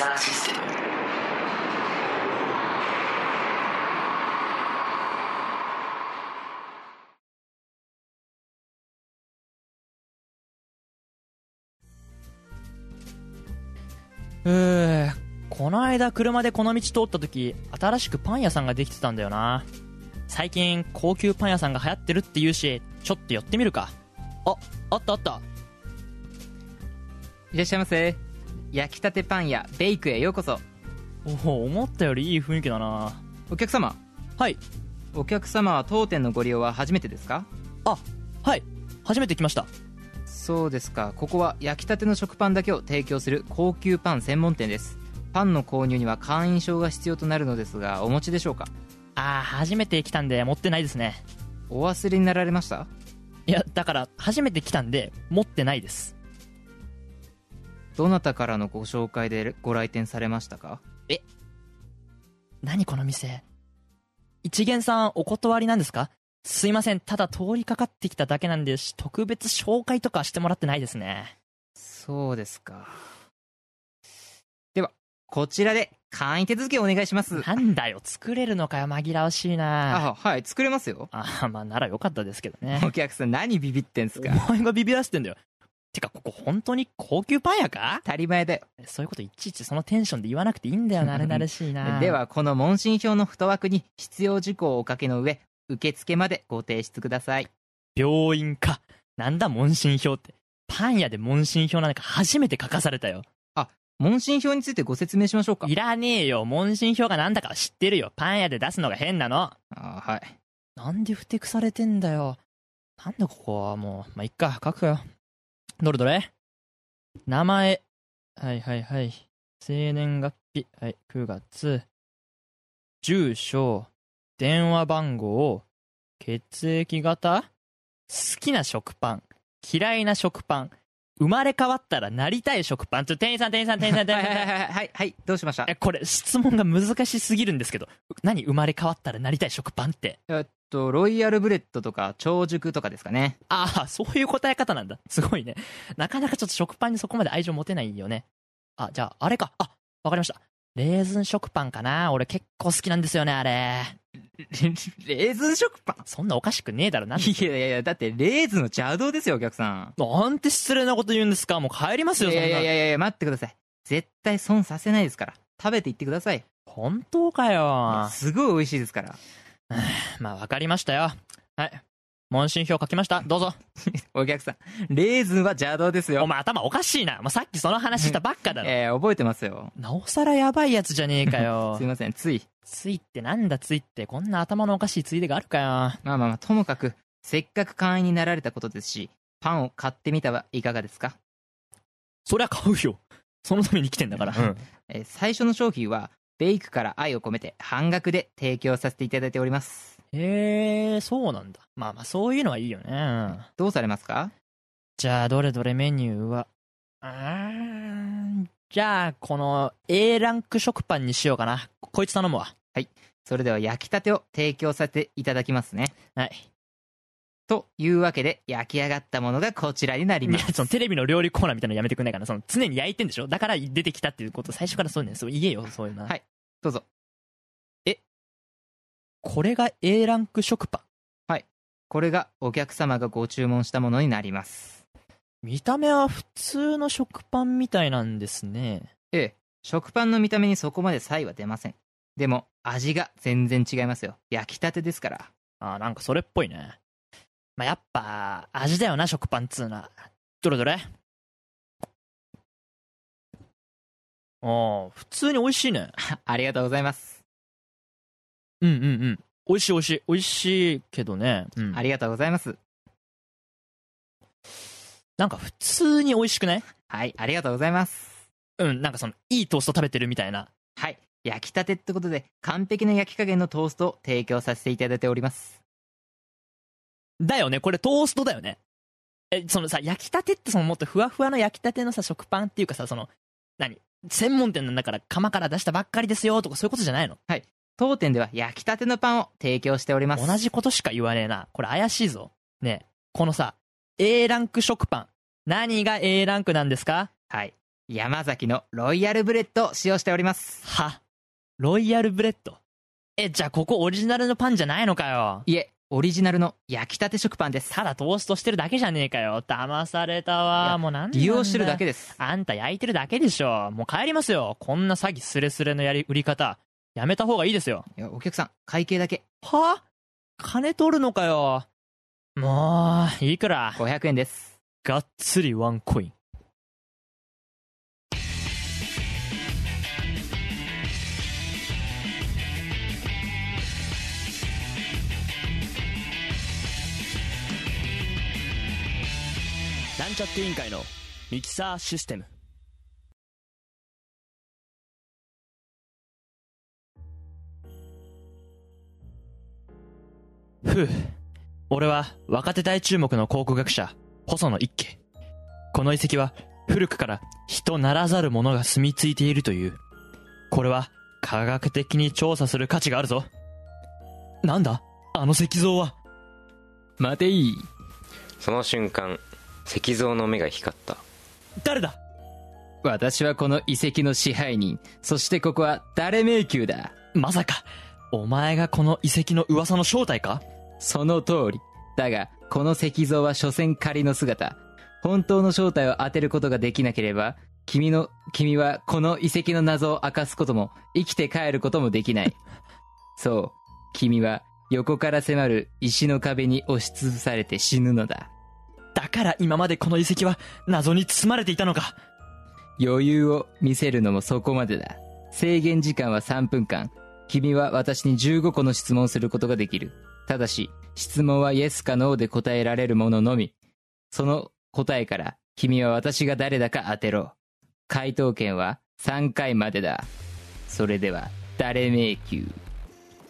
キサーシステムこの間車でこの道通った時新しくパン屋さんができてたんだよな。最近高級パン屋さんが流行ってるって言うしちょっと寄ってみるか。ああったあった。いらっしゃいませ焼きたてパン屋ベイクへようこそ。おお思ったよりいい雰囲気だな。お客様？はい。お客様は当店のご利用は初めてですか？あはい。初めて来ました。そうですか。ここは焼きたての食パンだけを提供する高級パン専門店です。パンの購入には会員証が必要となるのですがお持ちでしょうか？あー初めて来たんで持ってないですね。お忘れになられました？いやだから初めて来たんで持ってないですどなたからのご紹介でご来店されましたか？何この店？一元さんお断りなんですか？すいません。ただ通りかかってきただけなんでし特別紹介とかしてもらってないですね。そうですか。ではこちらで会員手続きをお願いします。なんだよ。作れるのかよ紛らわしいな。あはい作れますよ。あまあならよかったですけどね。お客さん何ビビってんすか？お前がビビらせてんだよてかここ本当に高級パン屋か？当たり前だよ。そういうこといちいちそのテンションで言わなくていいんだよな れなれしいな。ではこの問診票の太枠に必要事項をおかけの上受付までご提出ください。病院か。なんだ問診票って？パン屋で問診票なんか初めて書かされたよ。問診票についてご説明しましょうか。いらねえよ。問診票がなんだかは知ってるよ。パン屋で出すのが変なの。あはい。なんでふてくされてんだよ。なんでここはもう。まあいっか。書くよどれどれ？名前。はいはいはい。生年月日。はい9月。住所。電話番号血液型？好きな食パン。嫌いな食パン。生まれ変わったらなりたい食パン。ちょ店員さん店員さん店員さん店員さん。はいはいはいどうしましたえこれ質問が難しすぎるんですけど何生まれ変わったらなりたい食パンってえっとロイヤルブレッドとか長熟とかですかねああそういう答え方なんだすごいねなかなかちょっと食パンにそこまで愛情持てないよねあじゃああれかあわかりましたレーズン食パンかな俺結構好きなんですよねあれレレーズン食パン。そんなおかしくねえだろなんでいやいやいやだってレーズンの邪道ですよお客さん。なんて失礼なこと言うんですか？もう帰りますよそんないやいやいや待ってください。絶対損させないですから。食べていってください。本当かよ。すごい美味しいですから。まあわかりましたよ。はい問診票書きました。どうぞ。お客さんレーズンは邪道ですよ。お前頭おかしいな、まあ、さっきその話したばっかだろ。えー、覚えてますよ。なおさらやばいやつじゃねえかよ。すいませんつい。ついってなんだついって。こんな頭のおかしいついでがあるかよ。まあまあまあともかくせっかく会員になられたことですしパンを買ってみたはいかがですか、そりゃ買うよ。そのために来てんだから、えー最初の商品はベイクから愛を込めて半額で提供させていただいておりますへえそうなんだ。まあまあそういうのはいいよね。どうされますか？じゃあどれどれメニューは。うーんじゃあこの A ランク食パンにしようかな。こいつ頼むわ。それでは焼きたてを提供させていただきますね。はい。というわけで焼き上がったものがこちらになりいやますそのテレビの料理コーナーみたいなのやめてくんないかな。その常に焼いてんでしょ？だから出てきたっていうこと最初からそうね。そう言えよそういうのはい。どうぞこれが A ランク食パン。これがお客様がご注文したものになります。見た目は普通の食パンみたいなんですね。ええ。食パンの見た目にそこまで差異は出ません。でも味が全然違いますよ。焼きたてですから。あーなんかそれっぽいね。まあ、やっぱ、味だよな、食パンっつうのは。どれどれ？ああ、普通に美味しいね。ありがとうございます。うんうんうん。美味しい美味しい。美味しいけどね。うんあ。りがとうございます。なんか普通に美味しくない？はい、ありがとうございます。うん、なんかその、いいトースト食べてるみたいな。はい、焼きたてってことで、完璧な焼き加減のトーストを提供させていただいております。だよね、これトーストだよね。え、そのさ、焼きたてってそのもっとふわふわの焼きたてのさ、食パンっていうかさ、その、何？専門店なんだから釜から出したばっかりですよとかそういうことじゃないの？当店では焼きたてのパンを提供しております。同じことしか言わねえな。これ怪しいぞ。ねえこのさ、A ランク食パン。何が A ランクなんですか？はい。山崎のロイヤルブレッドを使用しております。は？ロイヤルブレッド？え、じゃあここオリジナルのパンじゃないのかよ。いえ、オリジナルの焼きたて食パンです。ただトーストしてるだけじゃねえかよ。騙されたわ。やもうなんで利用してるだけで。です。あんた焼いてるだけでしょ。もう帰りますよ。こんな詐欺スレスレのやり、売り方。やめた方がいいですよ。いや、お客さん、会計だけは？金取るのかよ。もう、いくら500円です。がっつりワンコイン。なんちゃって委員会のミキサーシステム。ふう。俺は若手大注目の考古学者、細野一家。この遺跡は古くから人ならざる者が住み着いているという。これは科学的に調査する価値があるぞ。なんだ？あの石像は。待ていい。その瞬間石像の目が光った誰だ？私はこの遺跡の支配人。そしてここは誰迷宮だ？まさか、お前がこの遺跡の噂の正体か？その通り。だが、この石像は所詮仮の姿。本当の正体を当てることができなければ、君の、君はこの遺跡の謎を明かすことも、生きて帰ることもできない。そう。君は横から迫る石の壁に押しつぶされて死ぬのだ。だから今までこの遺跡は謎に包まれていたのか？余裕を見せるのもそこまでだ。制限時間は3分間。君は私に15個の質問をすることができる。ただし、質問はイエスかノーで答えられるもののみ。その答えから、君は私が誰だか当てろ。回答権は3回までだ。それでは、誰迷宮？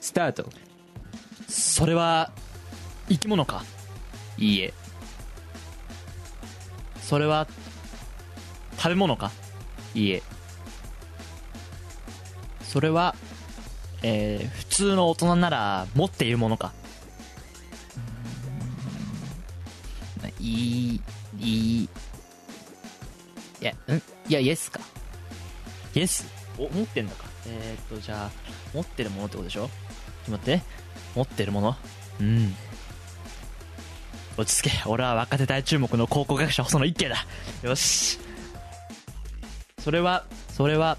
スタート。それは、生き物か？いいえ、それは、食べ物か？いいえ、それは、えー、普通の大人なら持っているものか。いい、いい。いや、んいや、イエスか。イエス？お、持ってんのか。えー、っと、じゃあ、持ってるものってことでしょ？ちょっと待って。持ってるもの？うん。落ち着け。俺は若手大注目の考古学者細野一家だ。よし。それは、それは、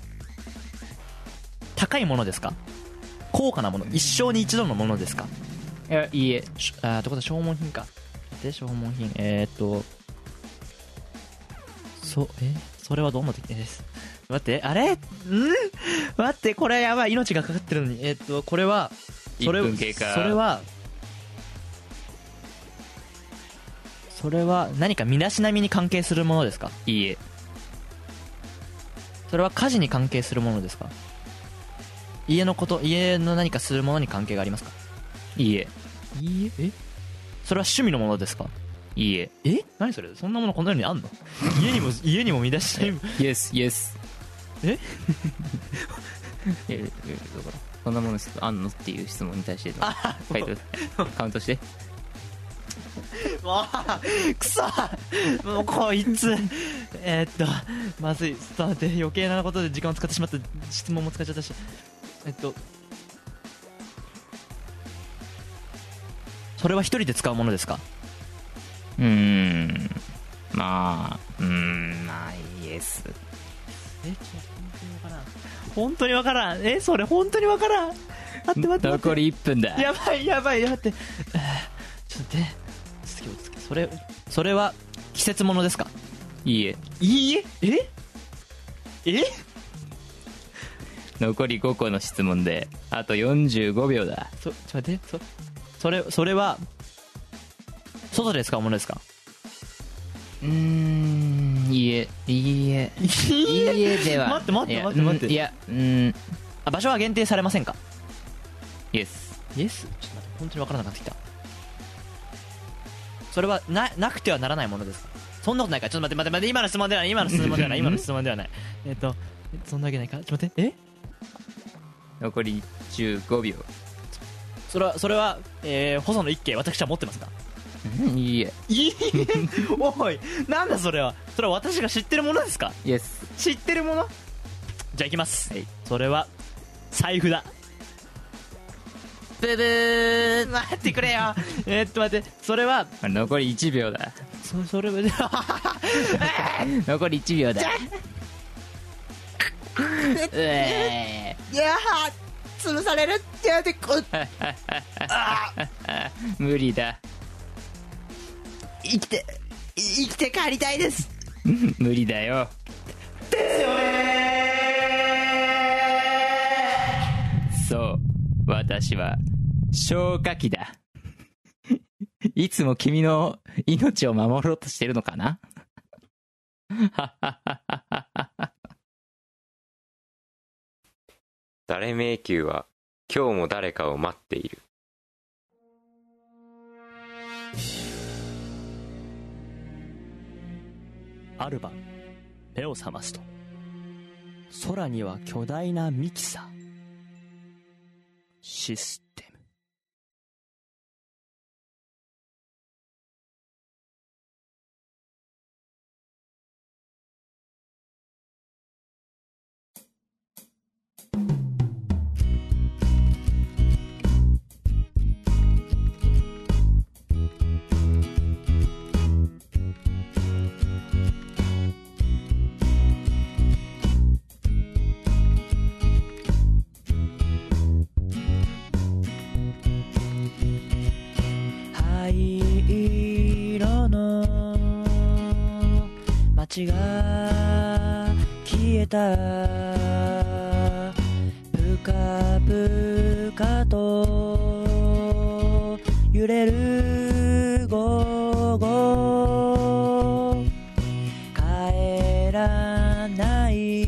高いものですか？高価なもの一生に一度のものですか？いや、いいえ。しあーってことは消耗品か。で、消耗品。えー、っと、そ、え？それはどんな時です？待って、あれ？ん？待って、これやばい。命がかかってるのに。えーっと、これは、それ1分経過それは、それは何か身だしなみに関係するものですか？いいえ。それは家事に関係するものですか？家のこと、家の何かするものに関係がありますか？いいえ？いいええそれは趣味のものですか？いいえ？え何それ？そんなものこんなのにあんの？家にも 家にも見出しない。イエス、イエス。ええ、えだから、そんなものあんのっていう質問に対しての回答、カウントして。もうくそ。もうこいつ。えーっとまずい。ちょっと待って余計なことで時間を使ってしまった。質問も使っちゃったしえっとそれは一人で使うものですか？うーん。まあ、うーん、まあ、イエス。えちょっと本当にわからん。本当にわからん。えそれ本当にわからん。待って待って待って。残り1分だ。やばいやばい。待って。あーちょっと待って。ちょっとそれそれは季節ものですか？いいえ。いいえ？え？え？残り5個の質問であと45秒だ。そちょっと待ってそそれそれは外で使うものですか？うーんいいえいいえいいえでは。待って待って待って待って。うんいやうん。あ場所は限定されませんか？イエスイエスちょっと待って本当に分からなくなってきた。それはななくてはならないものですか？そんなことないか？ちょっと待って待って待って今の質問ではない今の質問ではない今の質問ではない。えっとそんなわけないか？ちょっと待ってえ？残り15秒。それはそれは、えー、細野一慶私は持ってますか？うんいいえ。いい おいなんだそれは？それは私が知ってるものですか？イエス知ってるもの？じゃあいきます、はい。それは財布だ。ブブー。待ってくれよ。えーっと待ってそれは残り1秒だ。そそれは 残り1秒だ いやー潰されるってやってこー 無理だ。生きてい生きて帰りたいです。無理だよ。そう私は消火器だ。いつも君の命を守ろうとしてるのかな？誰迷宮は今日も誰かを待っている。ある晩目を覚ますと空には巨大なミキサー。シスたぷかぷかと揺れる午後帰らない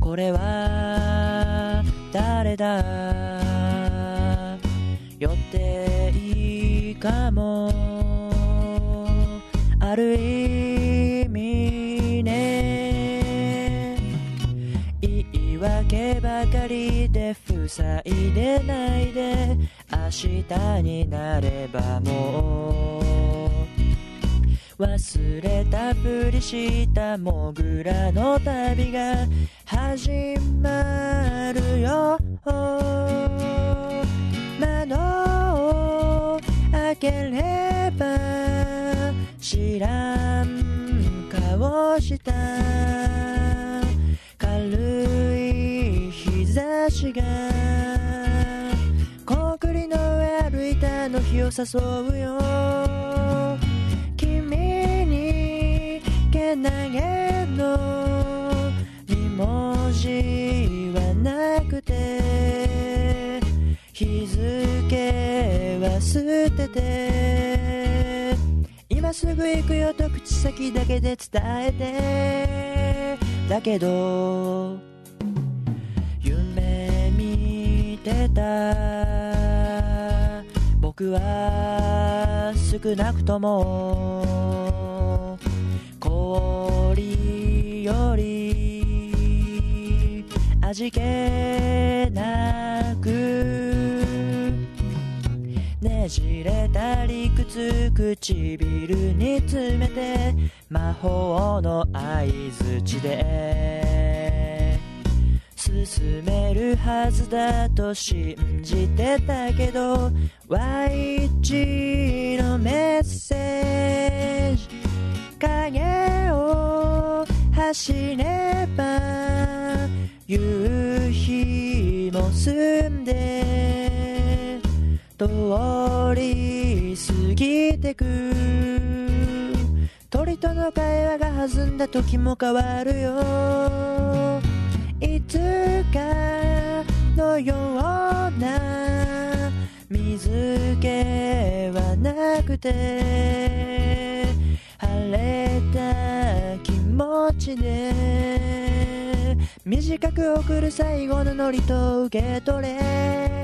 これは誰だ？寄っていいかも。ある意ばかりで塞いでないで明日になればもう。忘れたふりしたモグラの旅が始まるよ。窓を開ければ知らん顔した。差しがコンクリの上歩いたの日を誘うよ。君にけなげの2文字はなくて日付は捨てて今すぐ行くよと口先だけで伝えてだけどてた。僕は少なくとも氷より味気なくねじれた理屈唇に詰めて魔法の合図値で進めるはずだと信じてたけど YG のメッセージ影を走れば夕日も澄んで通り過ぎてく。鳥との会話が弾んだ時も変わるよ。つかのような水気はなくて晴れた気持ちで短く送る最後のノリと受け取れ。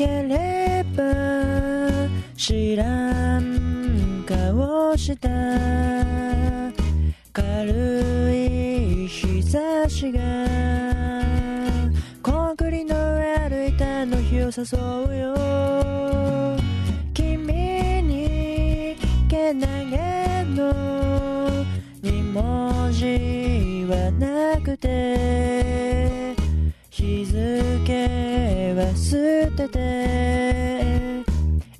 ければ知らん顔した。軽い日差しが。コンクリの上歩いたの日を誘うよ。君にけなげの。二文字はなくて。てて。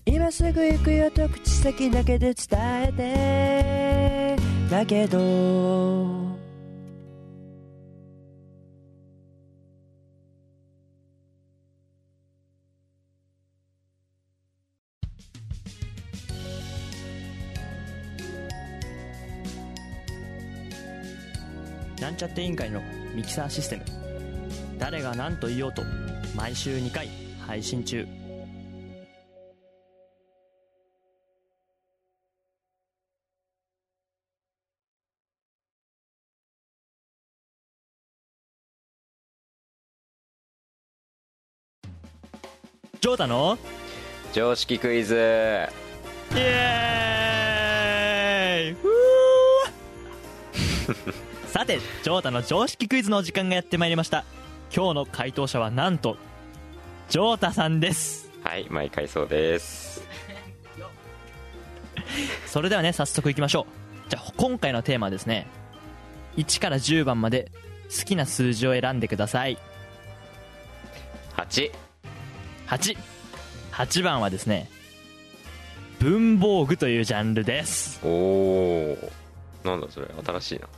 今すぐ行くよと口先だけで伝えて。だけど。なんちゃって委員会のミキサーシステム。誰が何と言おうと毎週2回配信中。ジョータの？常識クイズ。イエーイ。さてジョータの常識クイズのお時間がやってまいりました。今日の回答者はなんとジョータさんです。はい毎回そうです。それではね早速いきましょう。じゃあ今回のテーマはですね1から10番まで好きな数字を選んでください。8 88番はですね文房具というジャンルです。おおなんだそれ新しいな。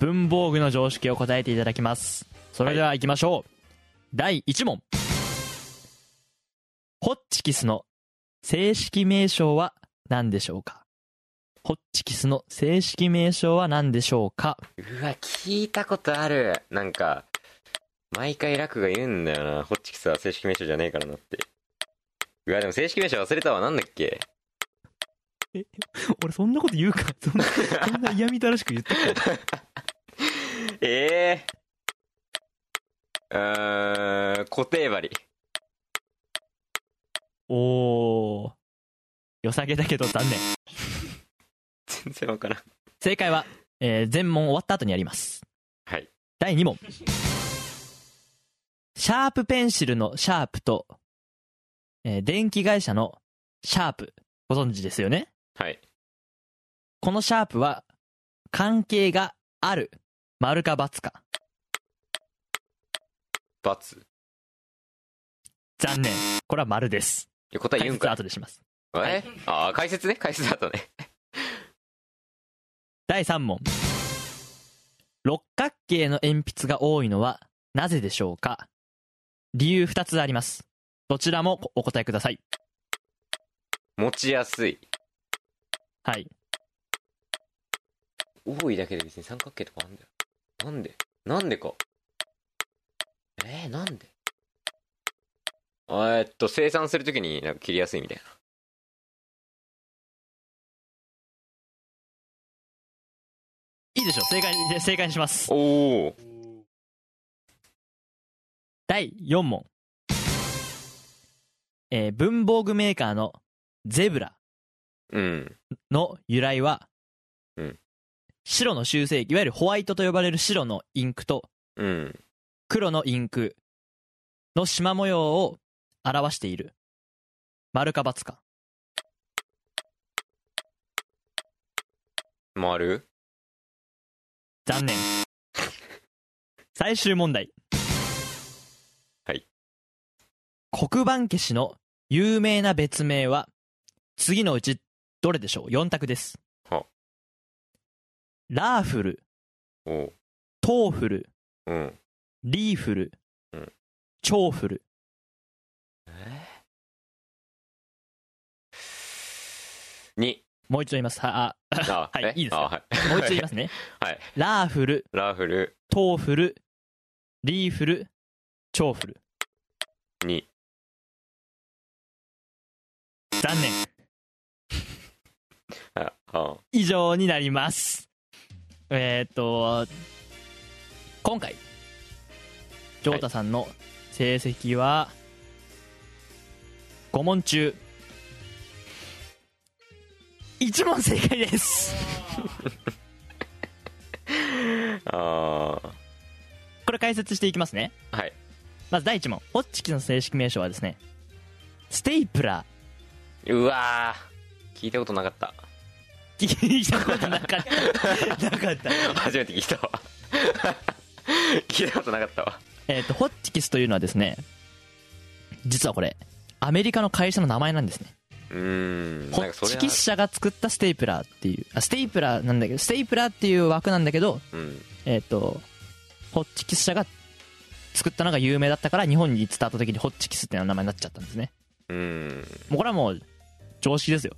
文房具の常識を答えていただきます。それでは行きましょう、第1問ホッチキスの正式名称は何でしょうか？ホッチキスの正式名称は何でしょうか？うわ聞いたことある。なんか毎回楽が言うんだよな。ホッチキスは正式名称じゃねえからなって。うわでも正式名称忘れたわ。なんだっけ？俺そんなこと言うか？そんなそんな嫌みたらしく言ってたえ えー、うーん固定針おー。良さげだけど残念。全然わからん。正解は、えー全問終わった後にやります。はい。第2問。シャープペンシルのシャープと、えー電気会社のシャープご存知ですよね？はい。このシャープは関係がある丸か×か×残念。これは丸ですいや答え言うんか後でします。え？ああ解説ね。解説だとね。第3問。六角形の鉛筆が多いのはなぜでしょうか？理由2つあります。どちらもお答えください。持ちやすい。はい。多いだけで別に三角形とかあんだよ。なんで？なんでか。えー、なんで？えっと生産するときになんか切りやすいみたいな。いいでしょう。正解に正解にします。おお第4問。えー文房具メーカーのゼブラ。うん。の由来は、うん。白の修正液いわゆるホワイトと呼ばれる白のインクとうん。黒のインクの縞模様を表している丸か×か回る残念。最終問題。はい。黒板消しの有名な別名は、次のうちどれでしょう ?4 択です。はラーフル。トーフル、うん。リーフル、うんチョーフル。に。もう一度言います。は、あ、あ、はいえ？いいですか？あはい。もう一度言いますね。はい。ラーフル、ラーフルトーフル、リーフル、チョーフル。に。残念。あ、あ以上になります。えーっと、今回、ジョータさんの成績は、5問中、1問正解です。あこれ解説していきますね。ーはい。まず第1問。ホッチキスの正式名称はですね、ステイプラうわー。聞いたことなかった。ー。聞いたことなかった。なかった。初めて聞いたわ。聞いたことなかったわ。えーっと、ホッチキスというのはですね、実はこれ、アメリカの会社の名前なんですね。うーん。ホッチキス社が作ったステイプラーっていうあステイプラーなんだけどステイプラーっていう枠なんだけどうん。えっ、とホッチキス社が作ったのが有名だったから日本に伝わった時にホッチキスっていう名前になっちゃったんですね。うーん。もうこれはもう常識ですよ。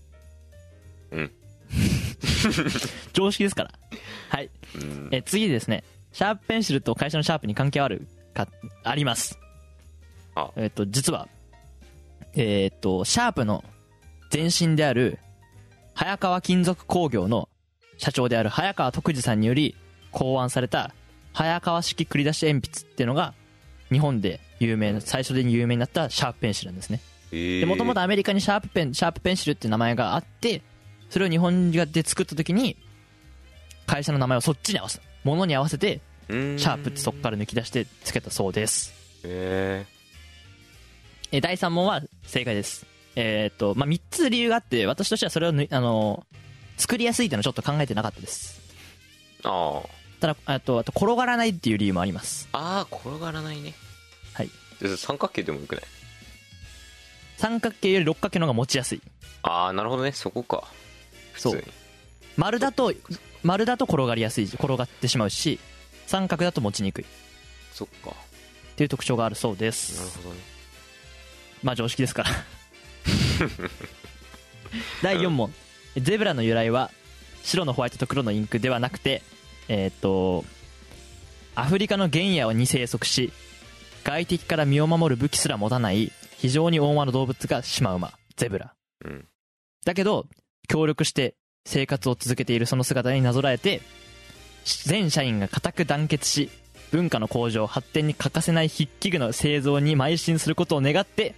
うん。常識ですから。はい。うん。えー次ですね。シャープペンシルと会社のシャープに関係あるかあります。あ。えっ、と実はえっ、とシャープの前身である早川金属工業の社長である早川徳次さんにより考案された早川式繰り出し鉛筆っていうのが日本で有名な最初で有名になったシャープペンシルなんですね。もともとーアメリカにシャープペンシャープペンシルって名前があってそれを日本で作った時に会社の名前をそっちに合わせたものに合わせてシャープってそこから抜き出してつけたそうです。ええー第3問は正解ですえーっとまあ3つ理由があって私としてはそれをぬあの作りやすいっていうのはちょっと考えてなかったですー、あただあとあと転がらないっていう理由もありますあ。ああ、転がらないね。はい。で三角形でもよくない？三角形より六角形の方が持ちやすいああ、なるほどね。そこか。そう。丸だと丸だと転がりやすい転がってしまうし三角だと持ちにくいっそっか。ていう特徴があるそうでなるすほどね。まあ常識ですから。第4問。ゼブラの由来は白のホワイトと黒のインクではなくてえーっとアフリカの原野に生息し外敵から身を守る武器すら持たない非常に大間の動物がシマウマ。ゼブラ。うん。だけど協力して生活を続けているその姿になぞらえて全社員が固く団結し文化の向上発展に欠かせない筆記具の製造に邁進することを願って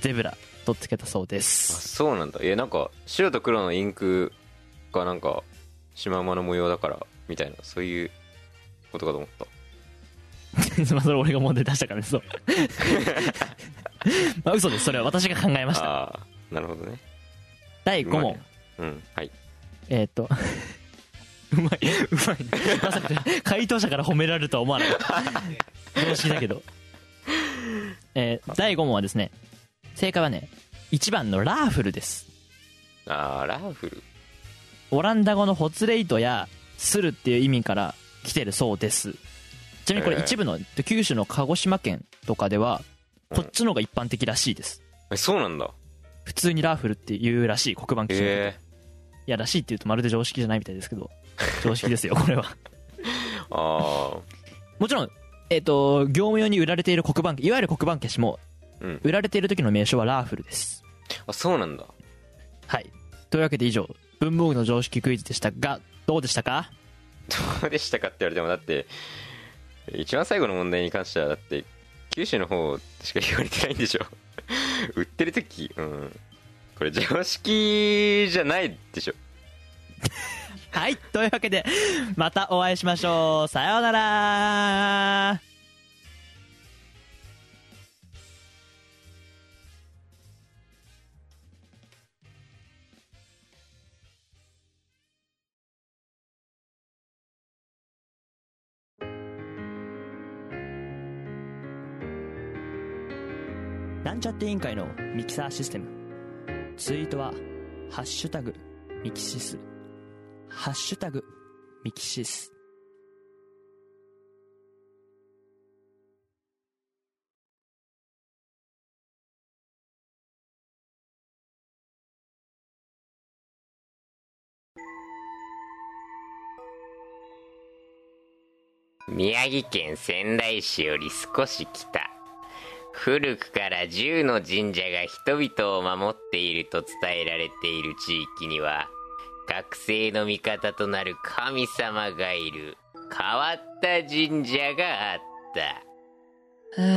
ゼブラとつけたそうであ、すそうなんだ。いや、なんか、白と黒のインクがなんか、シマウマの模様だから、みたいな、そういうことかと思った。まあそれ俺が問題出したからねそう。まあ嘘です。それは私が考えました。ああ、なるほどね。第5問。うん、はい。えーっと うまいうまいね。まさか回答者から褒められるとは思わなかった常識だけど、えー第5問はですね正解はね1番のラーフルです。ああ、ラーフル。オランダ語のほつれ糸やスルっていう意味から来てるそうです。ちなみにこれ一部の九州の鹿児島県とかではこっちの方が一般的らしいです。え、そうなんだ。普通にラーフルっていうらしい黒板消しのことえいやらしいって言うとまるで常識じゃないみたいですけど常識ですよこれは。え ああ、もちろんえっ、と業務用に売られている黒板いわゆる黒板消しもうん。売られている時の名称はラーフルですあ、そうなんだ。はいというわけで以上文房具の常識クイズでしたがどうでしたか？どうでしたかって言われても、だって、一番最後の問題に関しては、だって、九州の方しか言われてないんでしょ。売ってる時うん。これ常識じゃないでしょ。はいというわけでまたお会いしましょうさようならなんちゃって委員会のミキサーシステム。ツイートは「ハッシュタグミキシス」「ハッシュタグミキシス」宮城県仙台市より少し北。古くから十の神社が人々を守っていると伝えられている地域には学生の味方となる神様がいる変わった神社があった。は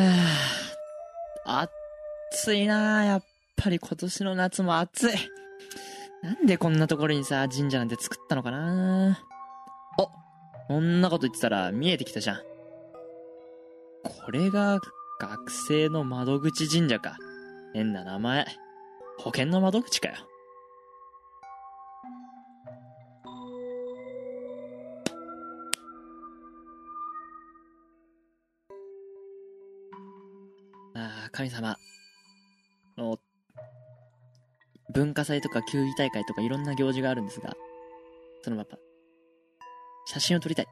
あ暑いなあやっぱり今年の夏も暑い。なんでこんなところにさ神社なんて作ったのかな。あそんなこと言ってたら見えてきたじゃん。これが学生の窓口神社か。変な名前。保険の窓口かよ。ああ神様。の文化祭とか球技大会とかいろんな行事があるんですがそのやっぱ写真を撮りたい。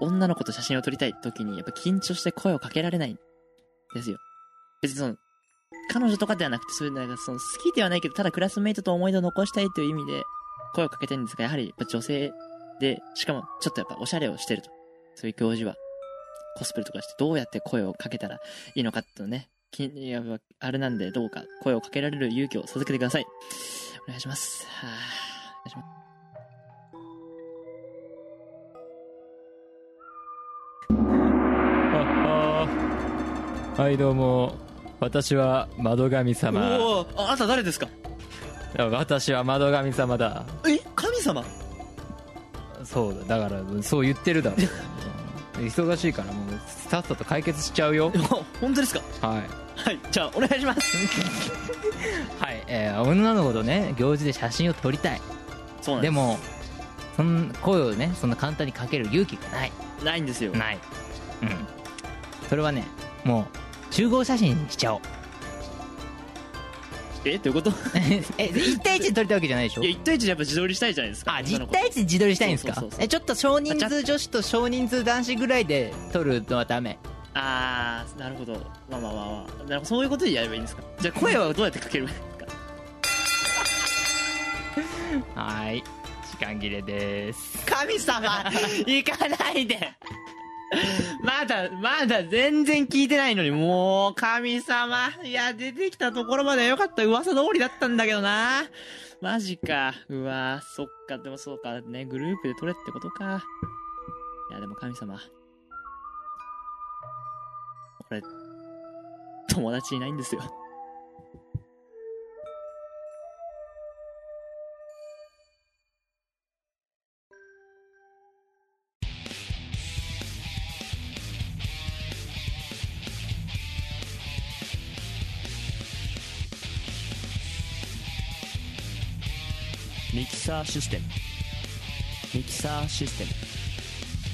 女の子と写真を撮りたい時にやっぱ緊張して声をかけられない。ですよ。別にその彼女とかではなくてそういうなんかその好きではないけどただクラスメイトと思い出を残したいという意味で声をかけたいんですがやはりやっぱ女性でしかもちょっとやっぱおしゃれをしてると。そういう行事はコスプレとかしてどうやって声をかけたらいいのかっていうのね。きいやあれなんでどうか声をかけられる勇気を授けてください。お願いします。はあお願いします。はいどうも。私は窓神様。おおああなた誰ですか？私は窓神様だ。え神様？そうだだからそう言ってるだろ。忙しいからもうさっさと解決しちゃうよ。本当ですか？はい。はいじゃあお願いします。はい、えー女の子とね行事で写真を撮りたい。そうなんででもそん声をねそんな簡単にかける勇気がない。すないんですよ。ない。うん。それはねもう集合写真にしちゃおう。えどういうこと？え1対1で撮りたいわけじゃないでしょ？いや1対1でやっぱ自撮りしたいじゃないですか。あ女の子実対1で自撮りしたいんですか？えちょっと少人数女子と少人数男子ぐらいで撮るのはダメ。あーなるほど。まあまあまあまあ。そういうことでやればいいんですか？じゃあ声はどうやってかける？んですかはーい。時間切れです。神様！行かないで まだまだ全然聞いてないのにもう神様。いや出てきたところまではよかった噂通りだったんだけどな。マジか。うわそっか。でもそうか。ねグループで取れってことか。いやでも神様。俺友達いないんですよ。サーシステムミキサーシステム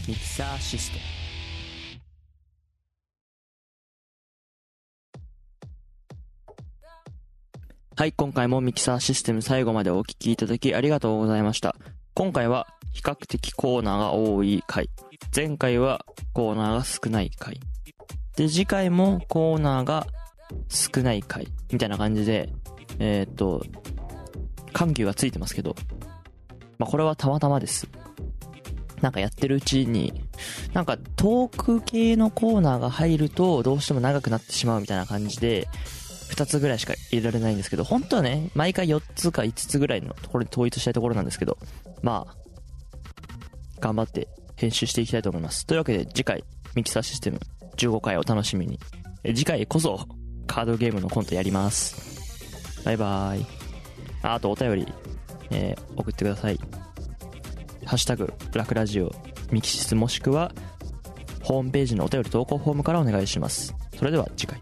ミキサーシステムはい、今回もミキサーシステム最後までお聞きいただきありがとうございました。今回は比較的コーナーが多い回。前回はコーナーが少ない回。で、次回もコーナーが少ない回。みたいな感じで、えーっと、緩急がついてますけど、まあこれはたまたまです。なんかやってるうちに、なんかトーク系のコーナーが入るとどうしても長くなってしまうみたいな感じで、2つぐらいしか入れられないんですけど、本当はね、毎回4つか5つぐらいのところに統一したいところなんですけど、まあ、頑張って編集していきたいと思います。というわけで次回、ミキサーシステム15回お楽しみに。え次回こそ、カードゲームのコントやります。バイバーイ。ああとお便り、えー送ってください。ハッシュタグ、ラクラジオ、ミキシスもしくは、ホームページのお便り投稿フォームからお願いします。それでは次回。